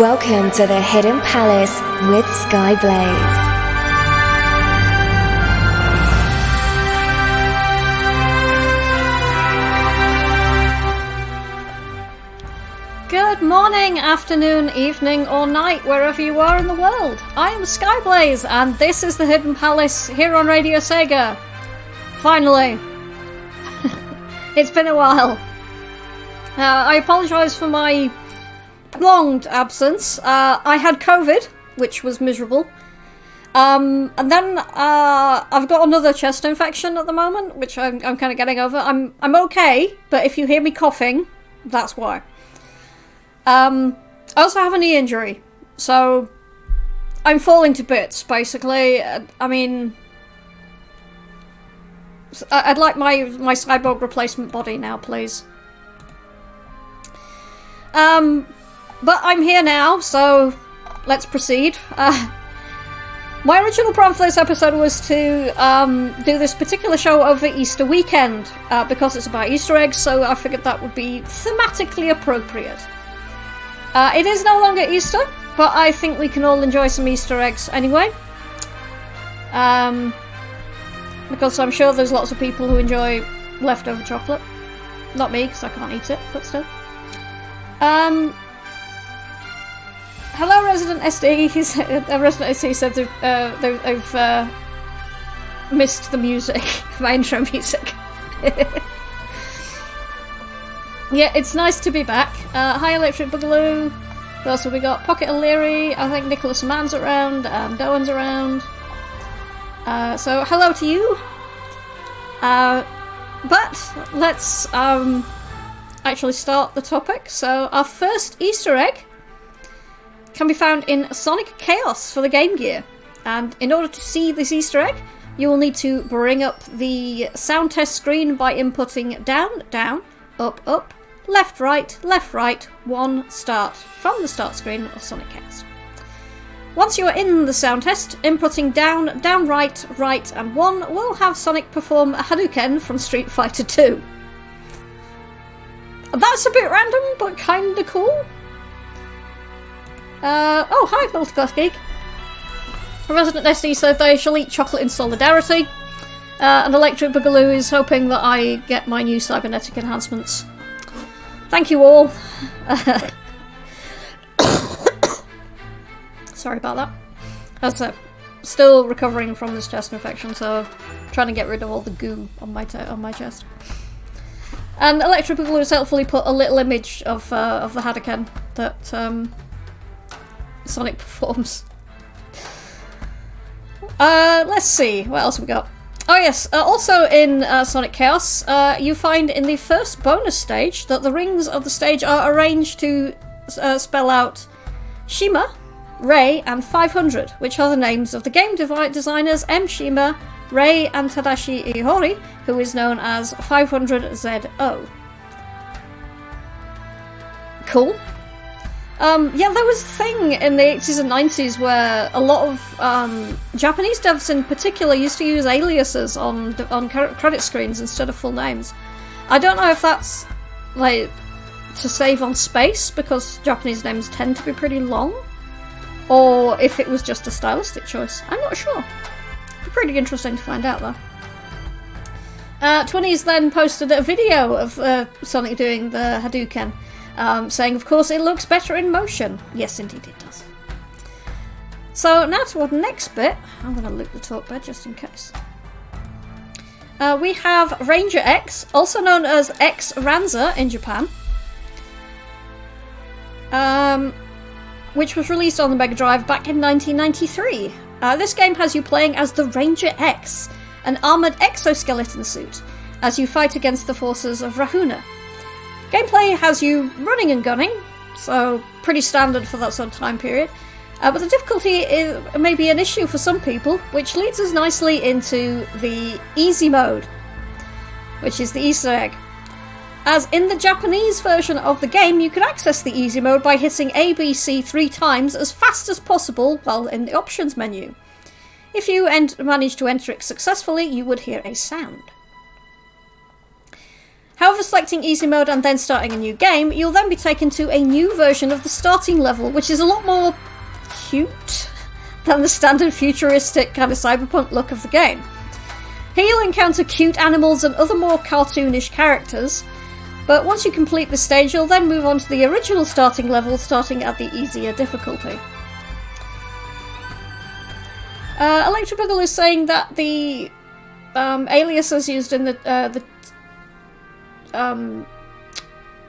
Welcome to the Hidden Palace with Skyblaze. Good morning, afternoon, evening, or night, wherever you are in the world. I am Skyblaze, and this is the Hidden Palace here on Radio Sega. Finally. it's been a while. Uh, I apologise for my prolonged absence. Uh, I had COVID, which was miserable. Um, and then uh, I've got another chest infection at the moment, which I'm, I'm kind of getting over. I'm I'm okay, but if you hear me coughing, that's why. Um, I also have a knee injury, so I'm falling to bits. Basically, I mean, I'd like my my cyborg replacement body now, please. Um, but I'm here now, so let's proceed. Uh, my original plan for this episode was to um, do this particular show over Easter weekend uh, because it's about Easter eggs, so I figured that would be thematically appropriate. Uh, it is no longer Easter, but I think we can all enjoy some Easter eggs anyway. Um, because I'm sure there's lots of people who enjoy leftover chocolate. Not me, because I can't eat it, but still. Um, hello, Resident SD. He's, uh, Resident SD said they've, uh, they've, they've uh, missed the music, my intro music. yeah, it's nice to be back. Uh, hi, Electric Boogaloo. What else have we got? Pocket O'Leary. I think Nicholas Mann's around. and Doan's around. Uh, so, hello to you. Uh, but let's um, actually start the topic. So, our first Easter egg can be found in Sonic Chaos for the Game Gear. And in order to see this Easter egg, you will need to bring up the sound test screen by inputting down, down, up, up, left, right, left, right, one, start from the start screen of Sonic Chaos. Once you are in the sound test, inputting down, down, right, right, and one will have Sonic perform a Hadouken from Street Fighter 2. That's a bit random, but kinda cool. Uh, oh, hi, Multiclass Geek. A Resident SD said they shall eat chocolate in solidarity. Uh, and Electric Boogaloo is hoping that I get my new cybernetic enhancements. Thank you all. Sorry about that. As I still recovering from this chest infection, so trying to get rid of all the goo on my on my chest. And Electric Boogaloo has helpfully put a little image of uh, of the Hadouken that um, Sonic performs. Uh, let's see, what else we got? Oh yes, uh, also in uh, Sonic Chaos, uh, you find in the first bonus stage that the rings of the stage are arranged to uh, spell out Shima, Ray, and 500, which are the names of the game designers M. Shima, Ray, and Tadashi Ihori, who is known as 500ZO. Cool. Um, yeah, there was a thing in the 80s and 90s where a lot of um, Japanese devs in particular used to use aliases on on credit screens instead of full names. I don't know if that's like to save on space because Japanese names tend to be pretty long, or if it was just a stylistic choice. I'm not sure. Be pretty interesting to find out though. Uh, 20s then posted a video of uh, Sonic doing the Hadouken um, saying, of course, it looks better in motion. Yes, indeed it does. So now to our next bit. I'm going to loop the talk bed just in case. Uh, we have Ranger X, also known as X Ranza in Japan, um, which was released on the Mega Drive back in 1993. Uh, this game has you playing as the Ranger X, an armoured exoskeleton suit, as you fight against the forces of Rahuna. Gameplay has you running and gunning, so pretty standard for that sort of time period. Uh, but the difficulty is, may be an issue for some people, which leads us nicely into the easy mode, which is the Easter egg. As in the Japanese version of the game, you can access the easy mode by hitting ABC three times as fast as possible while in the options menu. If you ent- manage to enter it successfully, you would hear a sound. However, selecting easy mode and then starting a new game, you'll then be taken to a new version of the starting level, which is a lot more cute than the standard futuristic kind of cyberpunk look of the game. Here you'll encounter cute animals and other more cartoonish characters, but once you complete the stage, you'll then move on to the original starting level, starting at the easier difficulty. Uh, is saying that the um, aliases used in the uh, the um,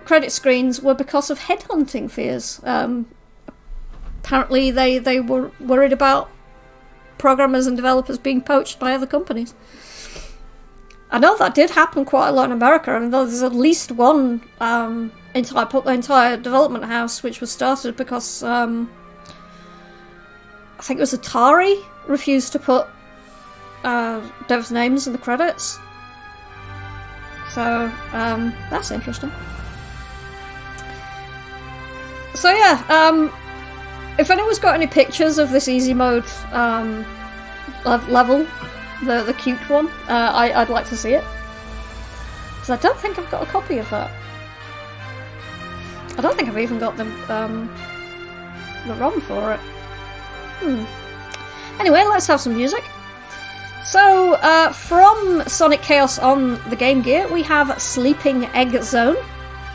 credit screens were because of headhunting fears. Um, apparently, they they were worried about programmers and developers being poached by other companies. I know that did happen quite a lot in America. Mean, there's at least one um, entire entire development house which was started because um, I think it was Atari refused to put uh, devs' names in the credits. So um, that's interesting. So yeah, um, if anyone's got any pictures of this easy mode um, level, the the cute one, uh, I, I'd like to see it because I don't think I've got a copy of that. I don't think I've even got the um, the ROM for it. Hmm. Anyway, let's have some music. So, uh, from Sonic Chaos on the Game Gear, we have Sleeping Egg Zone.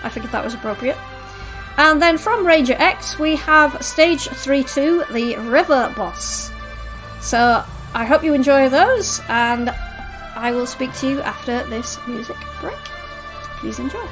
I figured that was appropriate. And then from Ranger X, we have Stage 3 2, the River Boss. So, I hope you enjoy those, and I will speak to you after this music break. Please enjoy.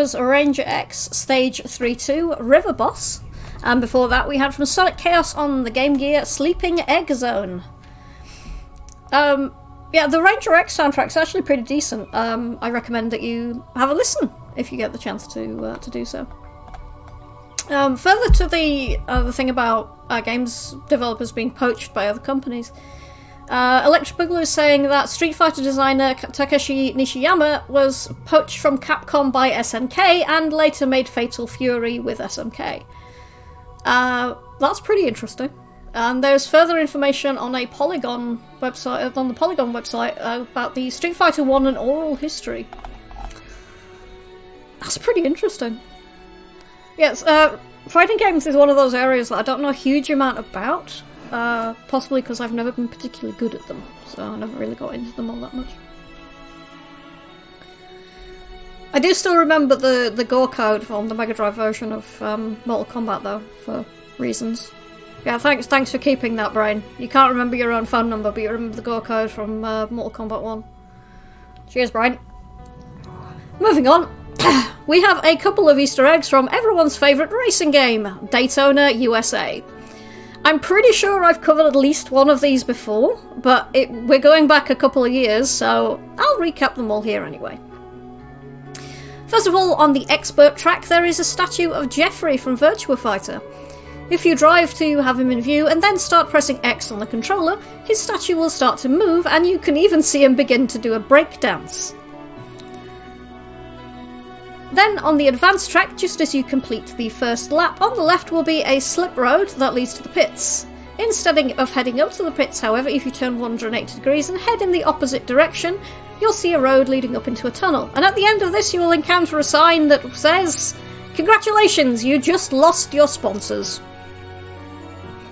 Was Ranger X Stage 3 2 River Boss. And before that, we had from Sonic Chaos on the Game Gear Sleeping Egg Zone. Um, yeah, the Ranger X soundtrack's actually pretty decent. Um, I recommend that you have a listen if you get the chance to uh, to do so. Um, further to the uh, the thing about uh, games developers being poached by other companies, uh, Electric Boogaloo is saying that Street Fighter designer Takeshi Nishiyama was poached from Capcom by SNK and later made Fatal Fury with SNK. Uh, that's pretty interesting. And there's further information on a Polygon website, on the Polygon website, uh, about the Street Fighter 1 and oral history. That's pretty interesting. Yes, uh, fighting games is one of those areas that I don't know a huge amount about, uh, possibly because I've never been particularly good at them, so I never really got into them all that much. I do still remember the, the gore code from the Mega Drive version of um, Mortal Kombat, though, for reasons. Yeah, thanks thanks for keeping that, Brian. You can't remember your own phone number, but you remember the gore code from uh, Mortal Kombat 1. Cheers, Brian. Moving on. we have a couple of Easter eggs from everyone's favourite racing game, Daytona USA. I'm pretty sure I've covered at least one of these before, but it, we're going back a couple of years, so I'll recap them all here anyway. First of all, on the expert track, there is a statue of Jeffrey from Virtua Fighter. If you drive to have him in view and then start pressing X on the controller, his statue will start to move and you can even see him begin to do a breakdance. Then on the advanced track, just as you complete the first lap, on the left will be a slip road that leads to the pits. Instead of heading up to the pits, however, if you turn 180 degrees and head in the opposite direction, you'll see a road leading up into a tunnel. And at the end of this, you will encounter a sign that says, Congratulations, you just lost your sponsors.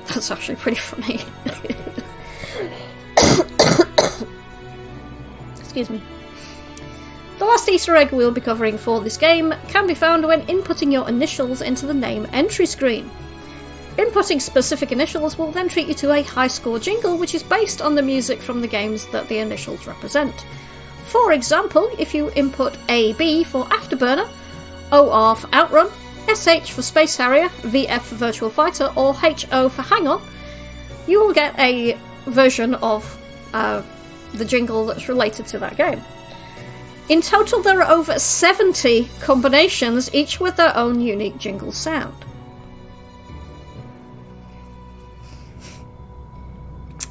That's actually pretty funny. Excuse me. The last Easter egg we'll be covering for this game can be found when inputting your initials into the name entry screen. Inputting specific initials will then treat you to a high score jingle which is based on the music from the games that the initials represent. For example, if you input AB for Afterburner, OR for Outrun, SH for Space Harrier, VF for Virtua Fighter, or HO for Hang On, you will get a version of uh, the jingle that's related to that game. In total, there are over 70 combinations, each with their own unique jingle sound.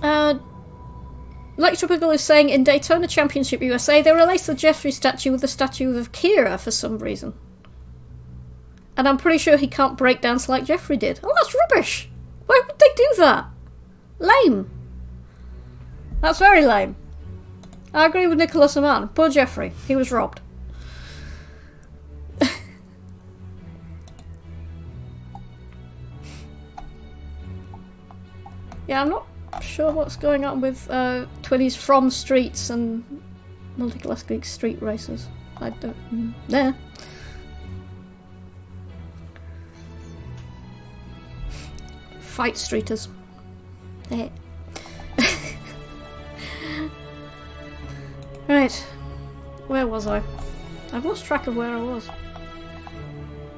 Uh, Electropical is saying in Daytona Championship USA they replaced the Jeffrey statue with the statue of Kira for some reason. And I'm pretty sure he can't break dance like Jeffrey did. Oh, that's rubbish! Why would they do that? Lame. That's very lame. I agree with Nicholas Aman. Poor Jeffrey. He was robbed. yeah, I'm not sure what's going on with uh, Twinnies from streets and multi-classic street races. I don't. There. Fight streeters. There. Right. Where was I? I've lost track of where I was.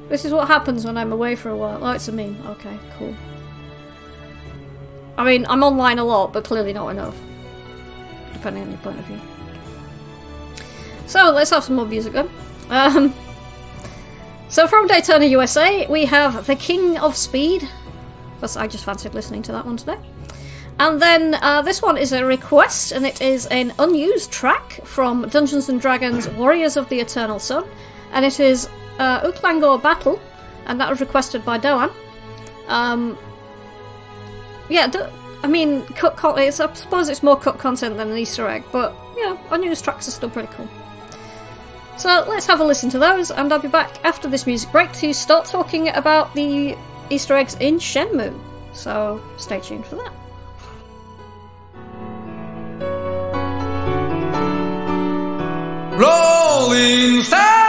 This is what happens when I'm away for a while. Oh, it's a meme. Okay, cool. I mean, I'm online a lot, but clearly not enough. Depending on your point of view. So, let's have some more music then. Um, so, from Daytona, USA, we have The King of Speed. Because I just fancied listening to that one today. And then uh, this one is a request, and it is an unused track from Dungeons and Dragons Warriors of the Eternal Sun. And it is uh, Uklangor Battle, and that was requested by Doan. Um, yeah, do, I mean, cut con- I suppose it's more cut content than an Easter egg, but yeah, unused tracks are still pretty cool. So let's have a listen to those, and I'll be back after this music break to start talking about the Easter eggs in Shenmue. So stay tuned for that. Rolling Stone!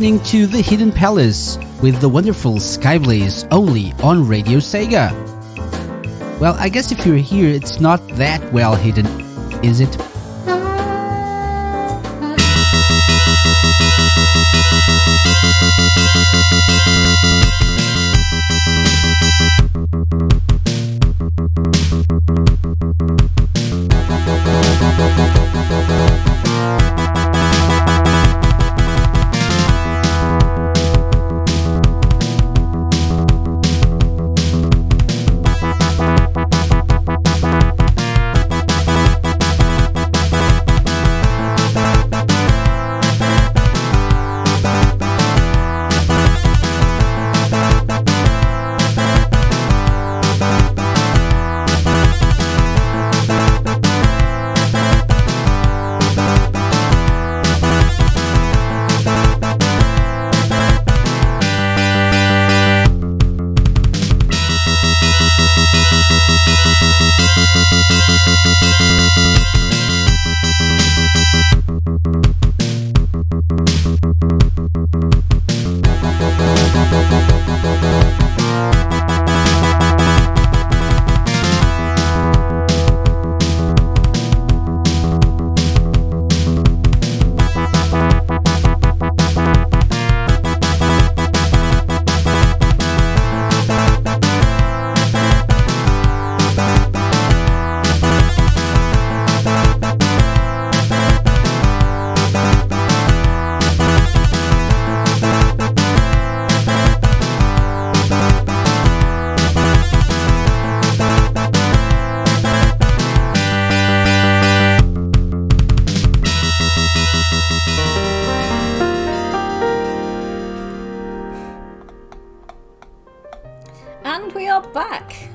Listening to The Hidden Palace with the wonderful Skyblaze only on Radio Sega. Well, I guess if you're here, it's not that well hidden, is it?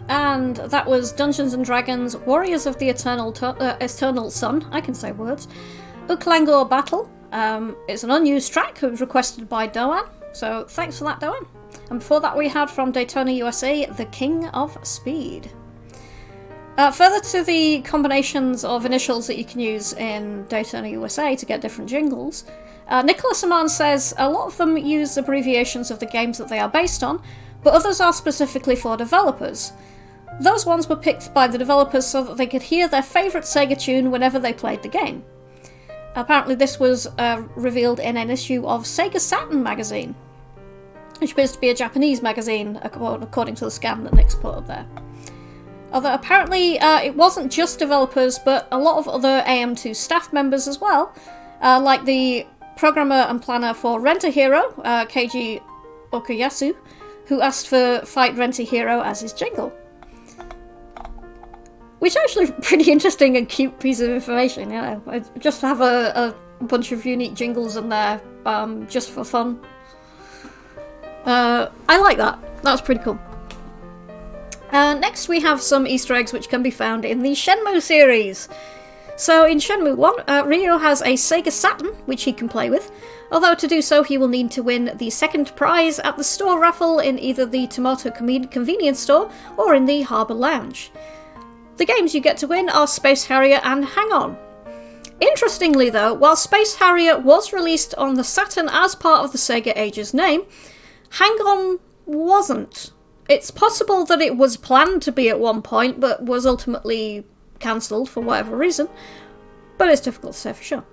And that was Dungeons and Dragons Warriors of the Eternal uh, Eternal Sun. I can say words. Uklangor Battle. Um, it's an unused track. Requested by Doan. So thanks for that, Doan. And before that, we had from Daytona USA, The King of Speed. Uh, further to the combinations of initials that you can use in Daytona USA to get different jingles, uh, Nicholas Aman says a lot of them use abbreviations of the games that they are based on, but others are specifically for developers. Those ones were picked by the developers so that they could hear their favourite Sega tune whenever they played the game. Apparently, this was uh, revealed in an issue of Sega Saturn magazine, which appears to be a Japanese magazine, according to the scan that Nick's put up there. Although apparently uh, it wasn't just developers, but a lot of other AM2 staff members as well, uh, like the programmer and planner for Rent a Hero, uh, Keiji Okuyasu, who asked for Fight Rent a Hero as his jingle. Which actually pretty interesting and cute piece of information, know. I Just have a, a bunch of unique jingles in there, um, just for fun. Uh, I like that. That's pretty cool. Uh, next, we have some Easter eggs which can be found in the Shenmue series. So, in Shenmue 1, uh, Ryo has a Sega Saturn, which he can play with, although to do so, he will need to win the second prize at the store raffle in either the Tomato Convenience Store or in the Harbour Lounge. The games you get to win are Space Harrier and Hang On. Interestingly, though, while Space Harrier was released on the Saturn as part of the Sega Ages name, Hang On wasn't. It's possible that it was planned to be at one point, but was ultimately cancelled for whatever reason, but it's difficult to say for sure.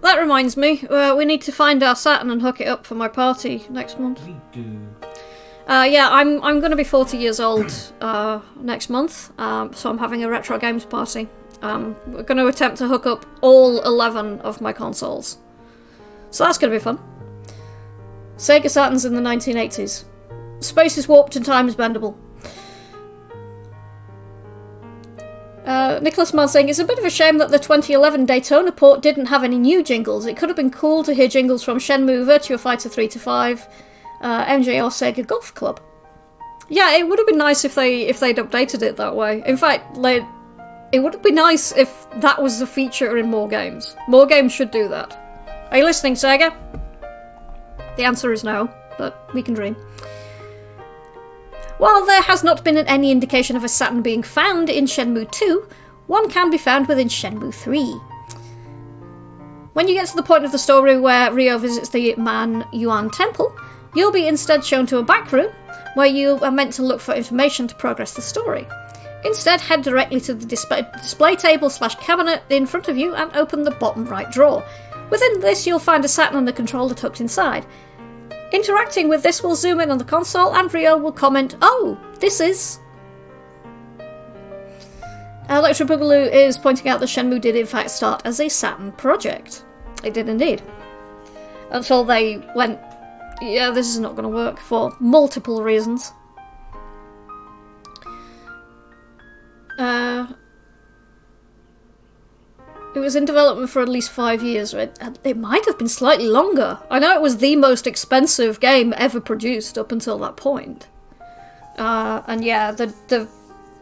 That reminds me, uh, we need to find our Saturn and hook it up for my party next month. We do. Uh, yeah, I'm I'm going to be 40 years old uh, next month, um, so I'm having a retro games party. Um, we're going to attempt to hook up all 11 of my consoles, so that's going to be fun. Sega Saturns in the 1980s. Space is warped and time is bendable. Uh, Nicholas Mann saying it's a bit of a shame that the 2011 Daytona port didn't have any new jingles. It could have been cool to hear jingles from Shenmue, Virtua Fighter 3 to 5, uh, MJ or Sega Golf Club. Yeah, it would have been nice if they if they'd updated it that way. In fact, like, it would been nice if that was a feature in more games. More games should do that. Are you listening, Sega? The answer is no, but we can dream. While there has not been any indication of a Saturn being found in Shenmue 2, one can be found within Shenmue 3. When you get to the point of the story where Ryo visits the Man Yuan Temple, you'll be instead shown to a back room where you are meant to look for information to progress the story. Instead, head directly to the display, table slash cabinet in front of you and open the bottom right drawer. Within this, you'll find a Saturn and a controller tucked inside. Interacting with this will zoom in on the console, and Ryo will comment, Oh, this is. Uh, Electro Boogaloo is pointing out that Shenmue did in fact start as a Saturn project. It did indeed. Until they went, yeah, this is not going to work for multiple reasons. Uh, it was in development for at least five years. It, it might have been slightly longer. I know it was the most expensive game ever produced up until that point. Uh, and yeah, the the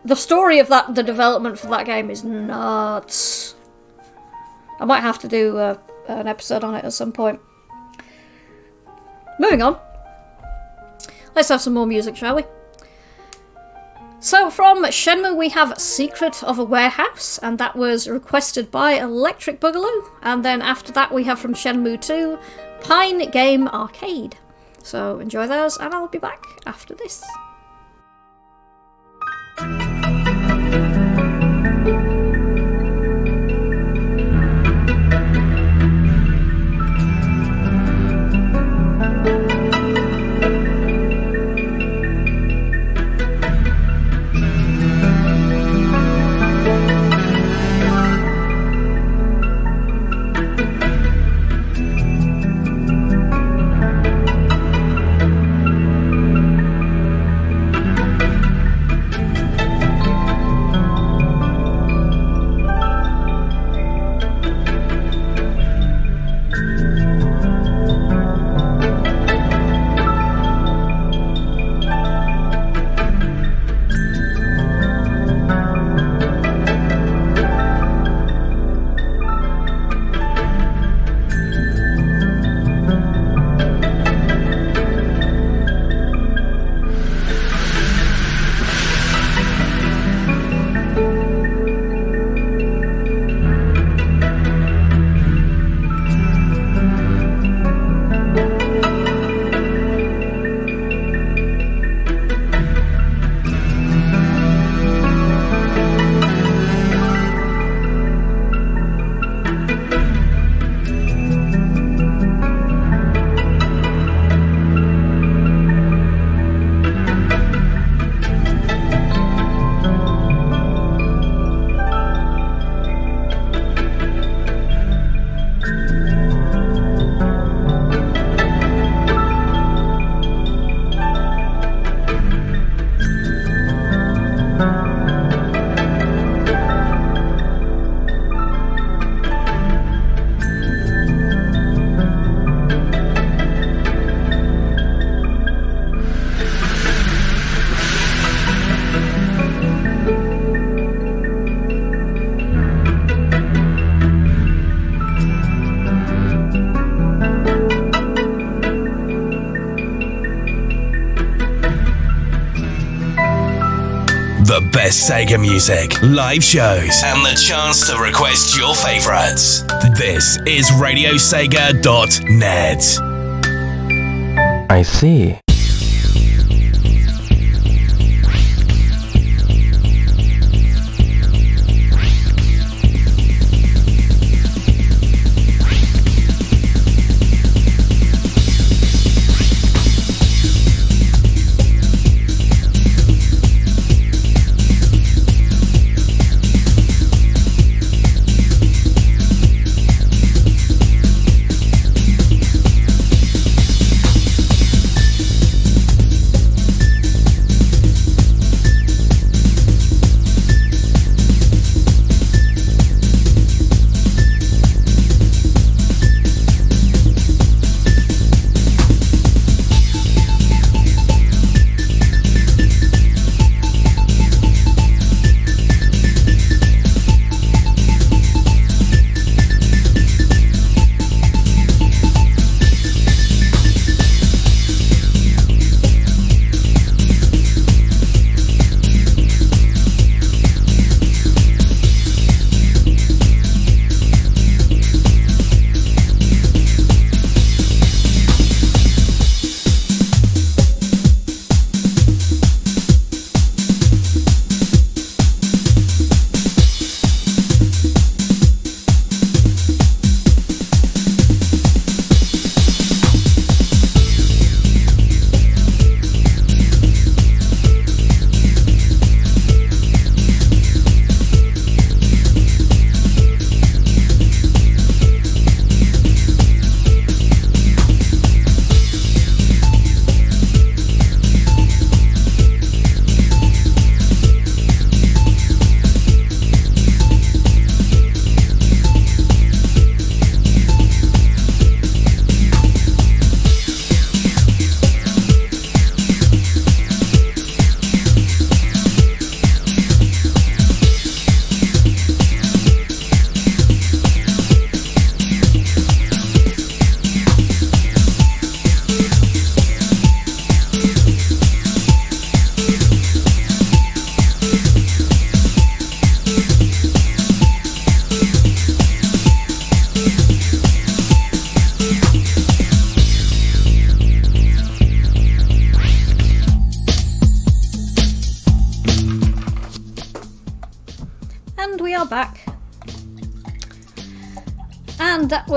the story of that the development for that game is nuts. I might have to do uh, an episode on it at some point. Moving on. Let's have some more music, shall we? So from Shenmue we have Secret of a Warehouse, and that was requested by Electric Boogaloo. And then after that we have from Shenmue 2, Pine Game Arcade. So enjoy those, and I'll be back after this. Best Sega music, live shows, and the chance to request your favorites. This is RadioSega.net. I see.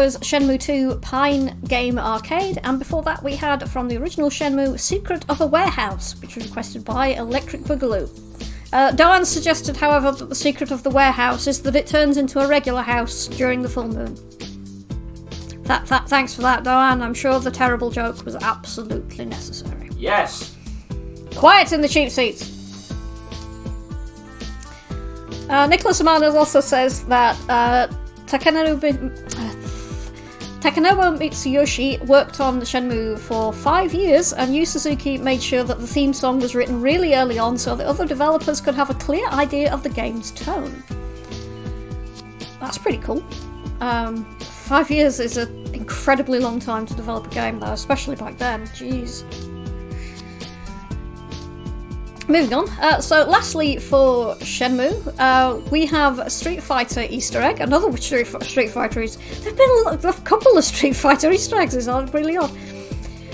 Was Shenmue 2 Pine Game Arcade, and before that we had from the original Shenmue Secret of a Warehouse, which was requested by Electric Boogaloo. Uh, Doan suggested, however, that the secret of the warehouse is that it turns into a regular house during the full moon. That, that, thanks for that, Doan. I'm sure the terrible joke was absolutely necessary. Yes. Quiet in the cheap seats. Uh, Nicholas Amanas also says that uh, Takanobu, uh, Takanobu Mitsuyoshi worked on Shenmue for five years, and Yu Suzuki made sure that the theme song was written really early on so that other developers could have a clear idea of the game's tone. That's pretty cool. Um, five years is an incredibly long time to develop a game, though, especially back then. Jeez. Moving on. Uh, so, lastly, for Shenmue, uh, we have a Street Fighter Easter egg. Another Street, Fighter is. There've been a, a couple of Street Fighter Easter eggs. It's really odd.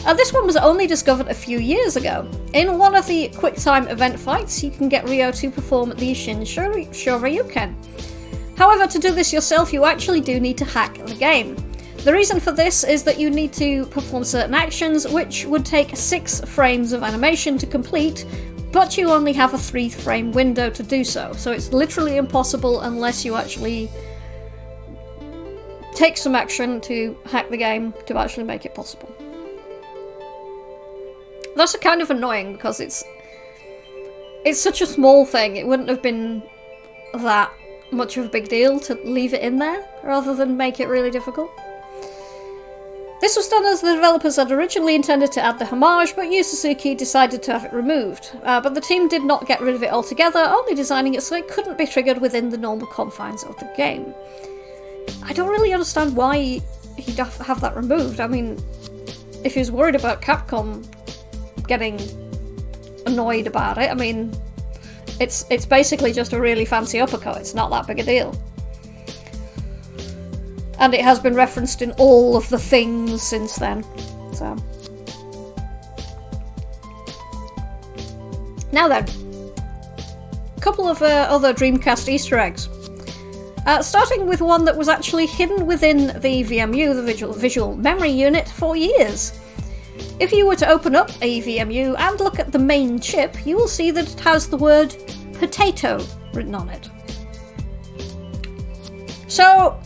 Uh, this one was only discovered a few years ago. In one of the QuickTime event fights, you can get Ryo to perform the Shin Shoryuken. However, to do this yourself, you actually do need to hack the game. The reason for this is that you need to perform certain actions, which would take 6 frames of animation to complete, but you only have a 3 frame window to do so. So it's literally impossible unless you actually take some action to hack the game to actually make it possible. That's kind of annoying because it's it's such a small thing. It wouldn't have been that much of a big deal to leave it in there rather than make it really difficult. This was done as the developers had originally intended to add the homage, but Yu Suzuki decided to have it removed. Uh, but the team did not get rid of it altogether, only designing it so it couldn't be triggered within the normal confines of the game. I don't really understand why he'd have that removed. I mean, if he was worried about Capcom getting annoyed about it, I mean, it's it's basically just a really fancy uppercut. It's not that big a deal and it has been referenced in all of the things since then. So. Now then, a couple of uh, other Dreamcast Easter eggs. Uh, starting with one that was actually hidden within the VMU, the visual, visual memory unit, for years. If you were to open up a VMU and look at the main chip, you will see that it has the word potato written on it. So,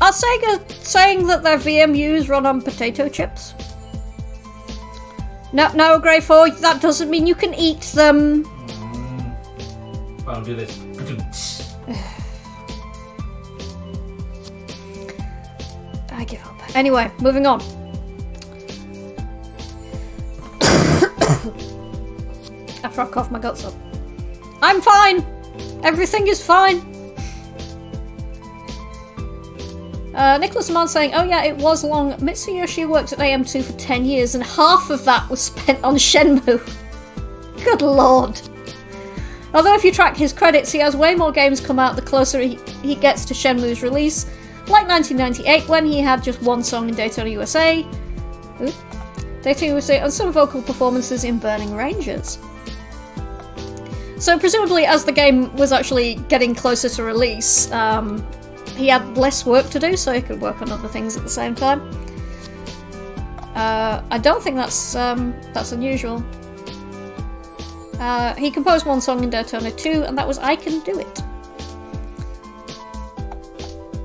are Sega saying that their VMUs run on potato chips? No, no, Grey 4, that doesn't mean you can eat them. Mm. I'll do this. I give up. Anyway, moving on. After I cough my guts up. I'm fine! Everything is fine! Uh, Nicholas Amon saying, oh yeah, it was long. Mitsuyoshi worked at AM2 for 10 years and half of that was spent on Shenmue. Good lord. Although if you track his credits, he has way more games come out the closer he, he gets to Shenmue's release, like 1998 when he had just one song in Daytona USA, Ooh. Daytona USA, and some vocal performances in Burning Rangers. So presumably as the game was actually getting closer to release, um, he had less work to do, so he could work on other things at the same time. Uh, I don't think that's um, that's unusual. Uh, he composed one song in Daytona 2, and that was I Can Do It.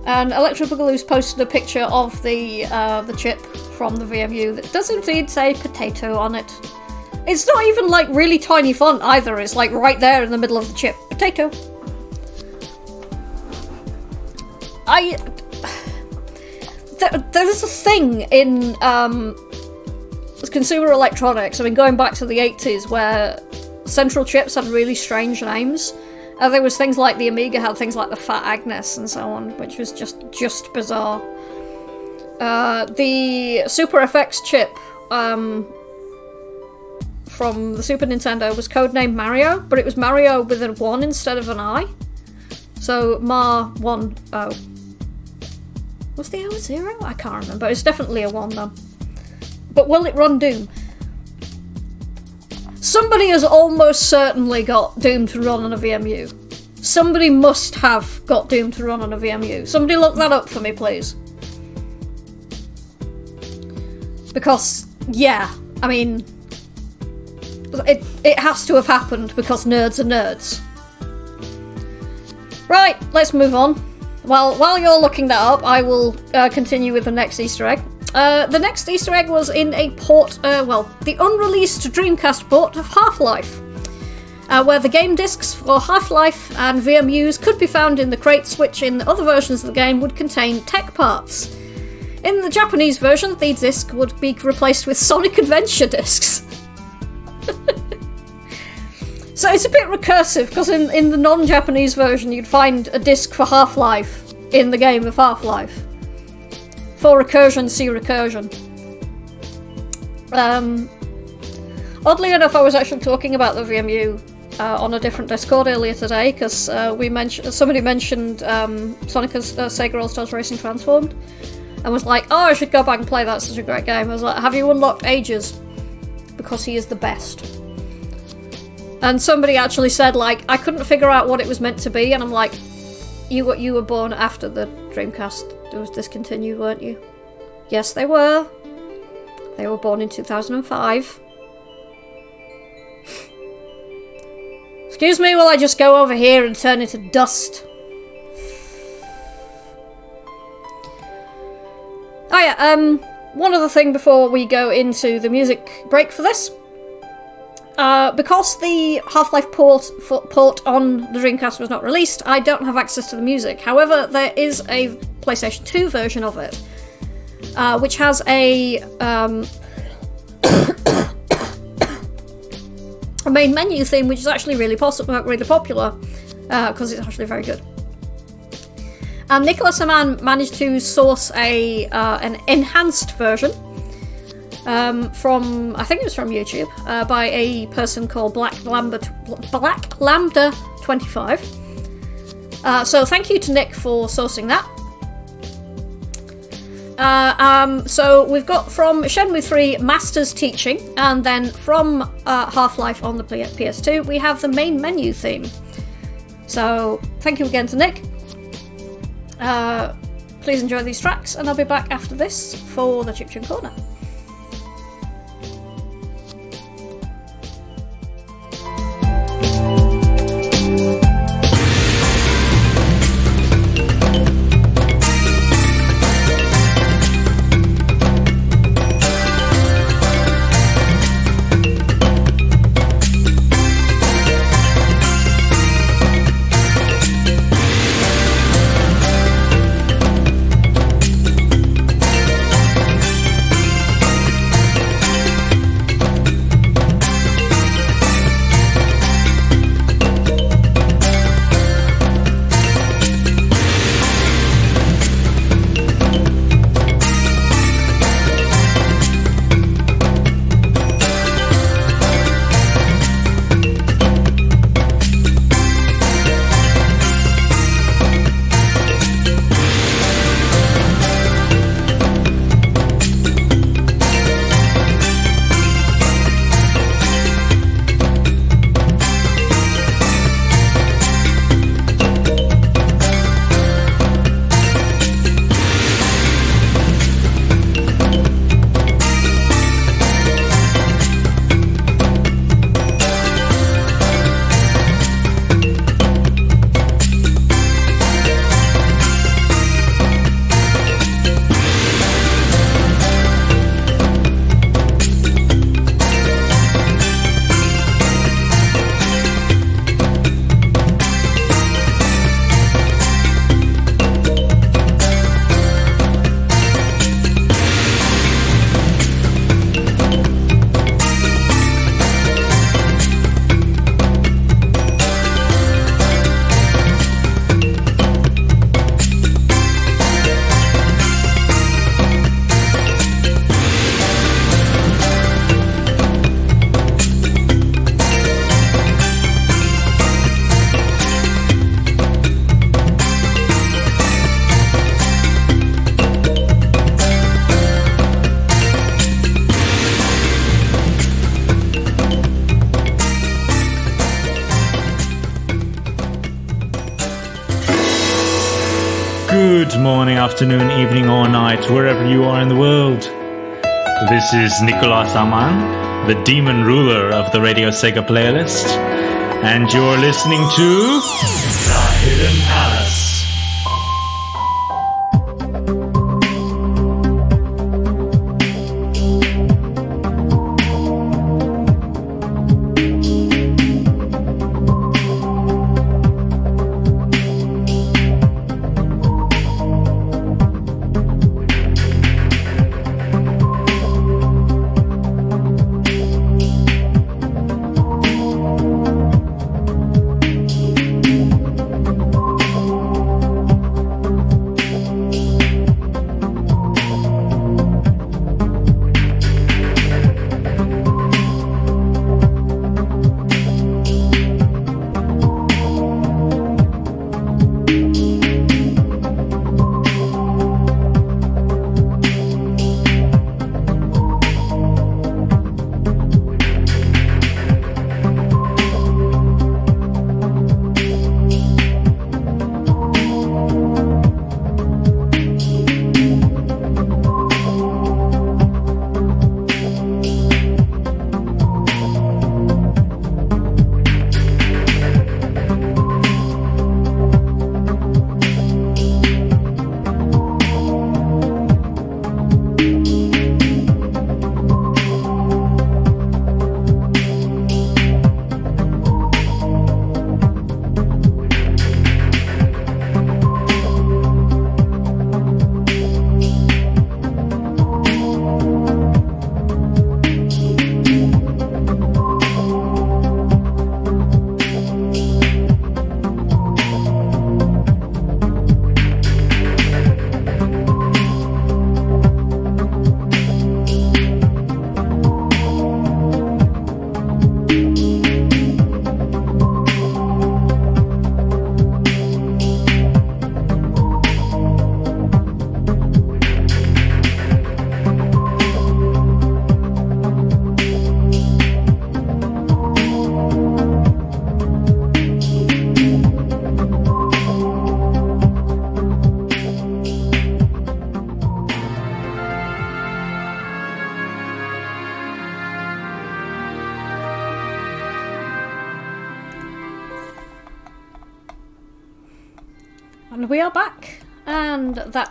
And Electro Boogaloo's posted a picture of the uh, the chip from the VMU that does indeed say potato on it. It's not even like really tiny font either, it's like right there in the middle of the chip. Potato. I there's a thing in um, consumer electronics. I mean, going back to the 80s, where central chips had really strange names. Uh, there was things like the Amiga had things like the Fat Agnus and so on, which was just just bizarre. Uh, the Super FX chip um, from the Super Nintendo was codenamed Mario, but it was Mario with a one instead of an I. So Ma one O. Was the a zero? I can't remember. It's definitely a one though. But will it run Doom? Somebody has almost certainly got Doom to run on a VMU. Somebody must have got Doom to run on a VMU. Somebody look that up for me, please. Because, yeah, I mean, it, it has to have happened because nerds are nerds. Right, let's move on. Well, while you're looking that up, I will uh, continue with the next Easter egg. Uh, the next Easter egg was in a port, uh, well, the unreleased Dreamcast port of Half Life, uh, where the game discs for Half Life and VMUs could be found in the crates, which in other versions of the game would contain tech parts. In the Japanese version, the disc would be replaced with Sonic Adventure discs. so it's a bit recursive because in, in the non Japanese version, you'd find a disc for Half Life in the game of Half Life. For recursion, see recursion. Um, oddly enough, I was actually talking about the VMU uh, on a different Discord earlier today because uh, we mentioned somebody mentioned um, Sonic uh, Sega All Stars Racing Transformed and was like, "Oh, I should go back and play that. Such a great game." I was like, "Have you unlocked Ages?" Because he is the best. And somebody actually said, like, I couldn't figure out what it was meant to be, and I'm like, you were you were born after the Dreamcast was discontinued, weren't you? Yes, they were. They were born in 2005. Excuse me while I just go over here and turn into dust. Oh yeah, um, one other thing before we go into the music break for this. Uh, because the Half-Life port, port on the Dreamcast was not released, I don't have access to the music. However, there is a PlayStation 2 version of it, uh, which has a um, main menu theme, which is actually really, really popular because uh, it's actually very good. And Nicholas Aman managed to source a uh, an enhanced version um, from I think it was from YouTube uh, by a person called Black Lambda Black Lambda 25. Uh, so thank you to Nick for sourcing that. Uh, um, so we've got from Shenmue 3 Master's Teaching, and then from uh, Half Life on the PS2, we have the main menu theme. So thank you again to Nick. Uh, please enjoy these tracks, and I'll be back after this for the Chip Corner. Morning, afternoon, evening, or night, wherever you are in the world. This is Nicolas Aman, the demon ruler of the Radio Sega playlist, and you're listening to The Hidden Palace.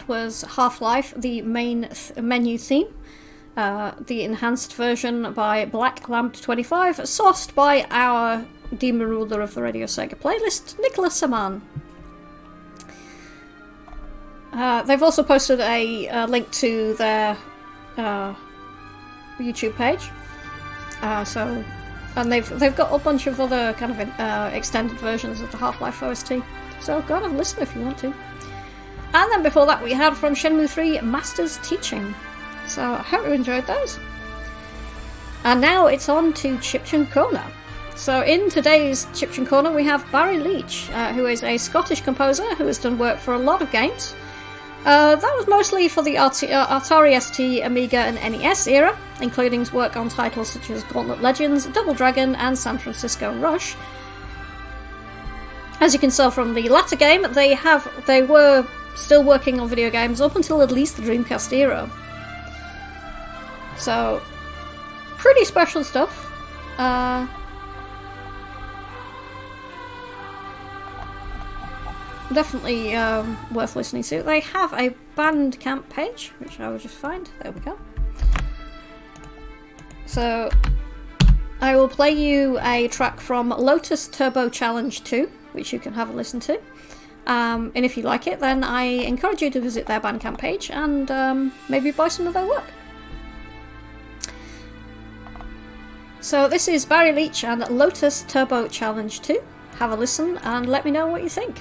Was Half Life, the main th- menu theme. Uh, the enhanced version by Black Lamp 25, sourced by our Demon Ruler of the Radio Sega playlist, Nicholas Saman. Uh, they've also posted a, a link to their uh, YouTube page. Uh, so, and they've they've got a bunch of other kind of uh, extended versions of the Half Life OST. So go and listen if you want to. And then before that, we had from Shenmue 3 Master's Teaching. So I hope you enjoyed those. And now it's on to Chiptune Corner. So in today's Chiptune Corner, we have Barry Leitch, uh, who is a Scottish composer who has done work for a lot of games. Uh, that was mostly for the uh, Atari ST, Amiga, and NES era, including his work on titles such as Gauntlet Legends, Double Dragon, and San Francisco Rush. As you can tell from the latter game, they have they were still working on video games up until at least the Dreamcast era. So, pretty special stuff. Uh, definitely um, worth listening to. They have a Bandcamp page, which I will just find. There we go. So, I will play you a track from Lotus Turbo Challenge 2, which you can have a listen to. Um, and if you like it, then I encourage you to visit their Bandcamp page and um, maybe buy some of their work. So this is Barry Leitch and Lotus Turbo Challenge 2. Have a listen and let me know what you think.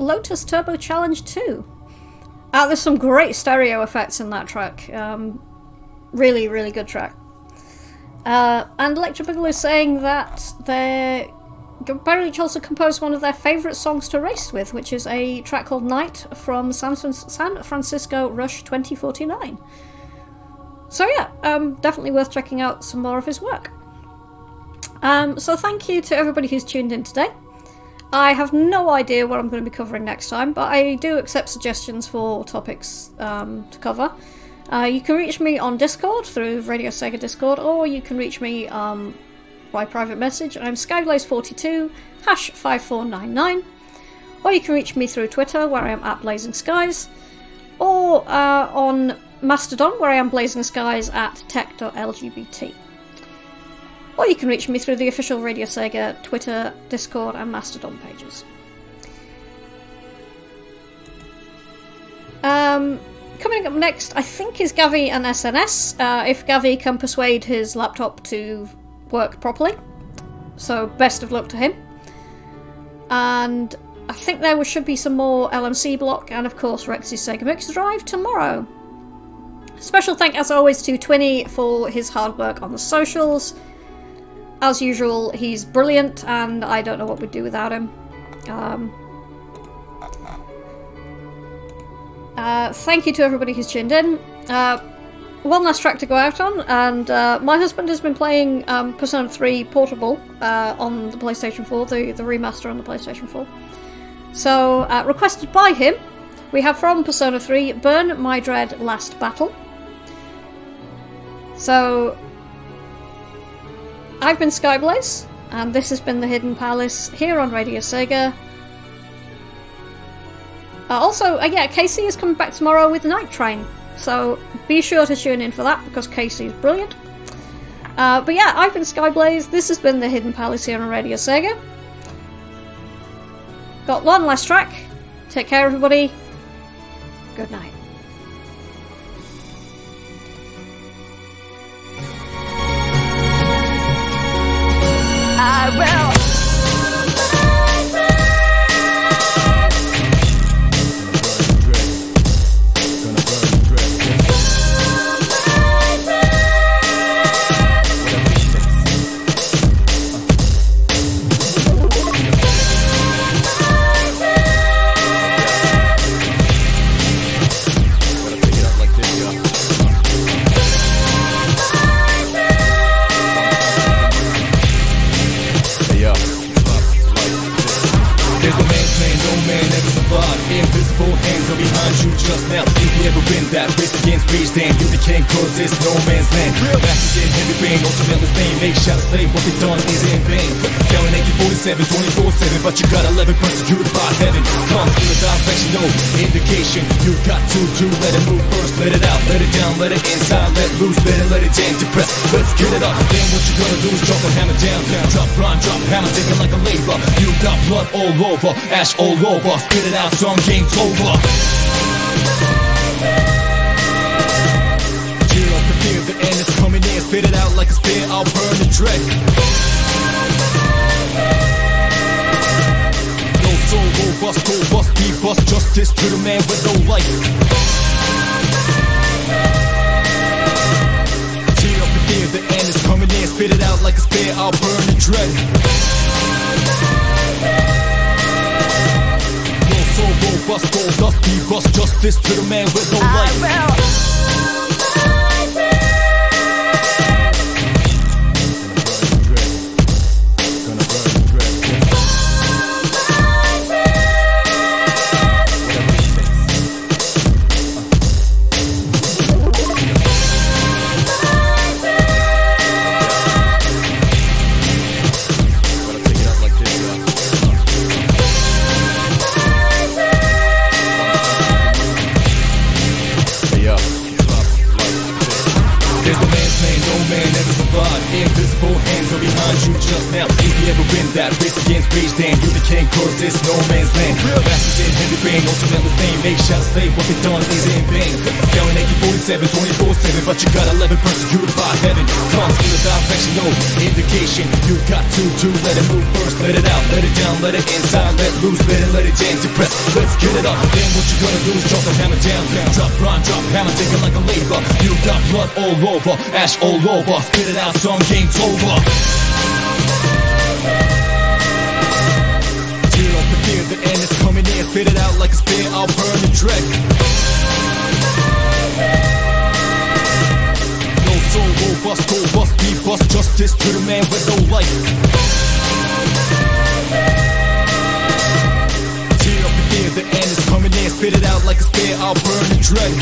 Lotus Turbo Challenge 2. Uh, there's some great stereo effects in that track. Um, really, really good track. Uh, and Electric Boogaloo is saying that they Barry Leitch also composed one of their favourite songs to race with, which is a track called Night from San, San Francisco Rush 2049. So yeah, um, definitely worth checking out some more of his work. Um, so thank you to everybody who's tuned in today. I have no idea what I'm going to be covering next time, but I do accept suggestions for topics um, to cover. Uh, you can reach me on Discord through Radio Sega Discord, or you can reach me um, by private message. I'm Skyblaze42, hash 5499. Or you can reach me through Twitter, where I am at Blazing Skies, or uh, on Mastodon, where I am Blazing Skies at tech.lgbt. Or you can reach me through the official Radio Sega Twitter, Discord, and Mastodon pages. Um, coming up next, I think, is Gavi and SNS. Uh, if Gavi can persuade his laptop to work properly. So, best of luck to him. And I think there should be some more LMC block, and of course, Rex's Sega Mix Drive tomorrow. Special thank, as always, to Twinny for his hard work on the socials. As usual, he's brilliant, and I don't know what we'd do without him. Um, uh, thank you to everybody who's tuned in. Uh, one last track to go out on, and uh, my husband has been playing um, Persona 3 Portable uh, on the PlayStation 4, the, the remaster on the PlayStation 4. So, uh, requested by him, we have from Persona 3 Burn My Dread Last Battle. So, I've been Skyblaze, and this has been the Hidden Palace here on Radio Sega. Uh, also, uh, yeah, Casey is coming back tomorrow with Night Train, so be sure to tune in for that because Casey is brilliant. Uh, but yeah, I've been Skyblaze. This has been the Hidden Palace here on Radio Sega. Got one last track. Take care, everybody. Good night. I will. It's no man's land. Masters in heavy rain, ultimately. They shot a slave, what they done is in vain. Down in 1847, 24 7, but you got 11 persecuted by heaven. Comes to the direction, no indication. You got to do, let it move first, let it out, let it down, let it inside, let loose, let it, let it in, depress. Let's get it up. Then what you gonna do is drop the hammer down, down. Drop, rhyme, drop, hammer, take it like a labor. You got blood all over, ash all over. Spit it out, some game's over. Tear up the fear, the end is coming in. Spit it out like a spear, I'll burn the dread. No soul, robust, go bust, be bust. Justice to the man with no life. Tear up the fear, the end is coming in. Spit it out like a spear, I'll burn the dread. No soul, robust, go dust, be bust. Justice to the man with no life. Invisible hands are behind you just now. If you ever been that race against rage, then you the king, cause it's no man's land. Masters in heavy rain, ultimately fame. They shall slave, what they done is in vain. Down in 1847, 24 7, but you got 11 persecuted by heaven. Comes to the direction, no indication. You got to do, let it move first, let it out, let it down, let it inside, let loose, let it, let it dance, depress. Let's get it up. Then what you gonna do is drop the hammer down, drop, rhyme, drop, hammer, take it like a labor. You got blood all over, ash all over, spit it out, some game's over. The fear, the end is coming in, spit it out like a spear, I'll burn the dread. No soul, robust, go bust, be bust, justice to the man with no life. Tear up the the end is coming in, spit it out like a spear, I'll burn the dread.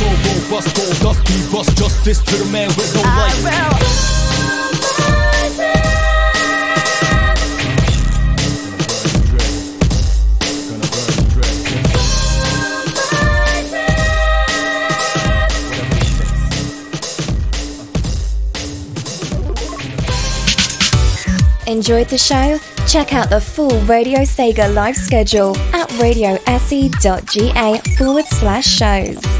Soul, robust, go dust, bust, justice to the man with no life. Enjoyed the show? Check out the full Radio Sega live schedule at radiose.ga forward slash shows.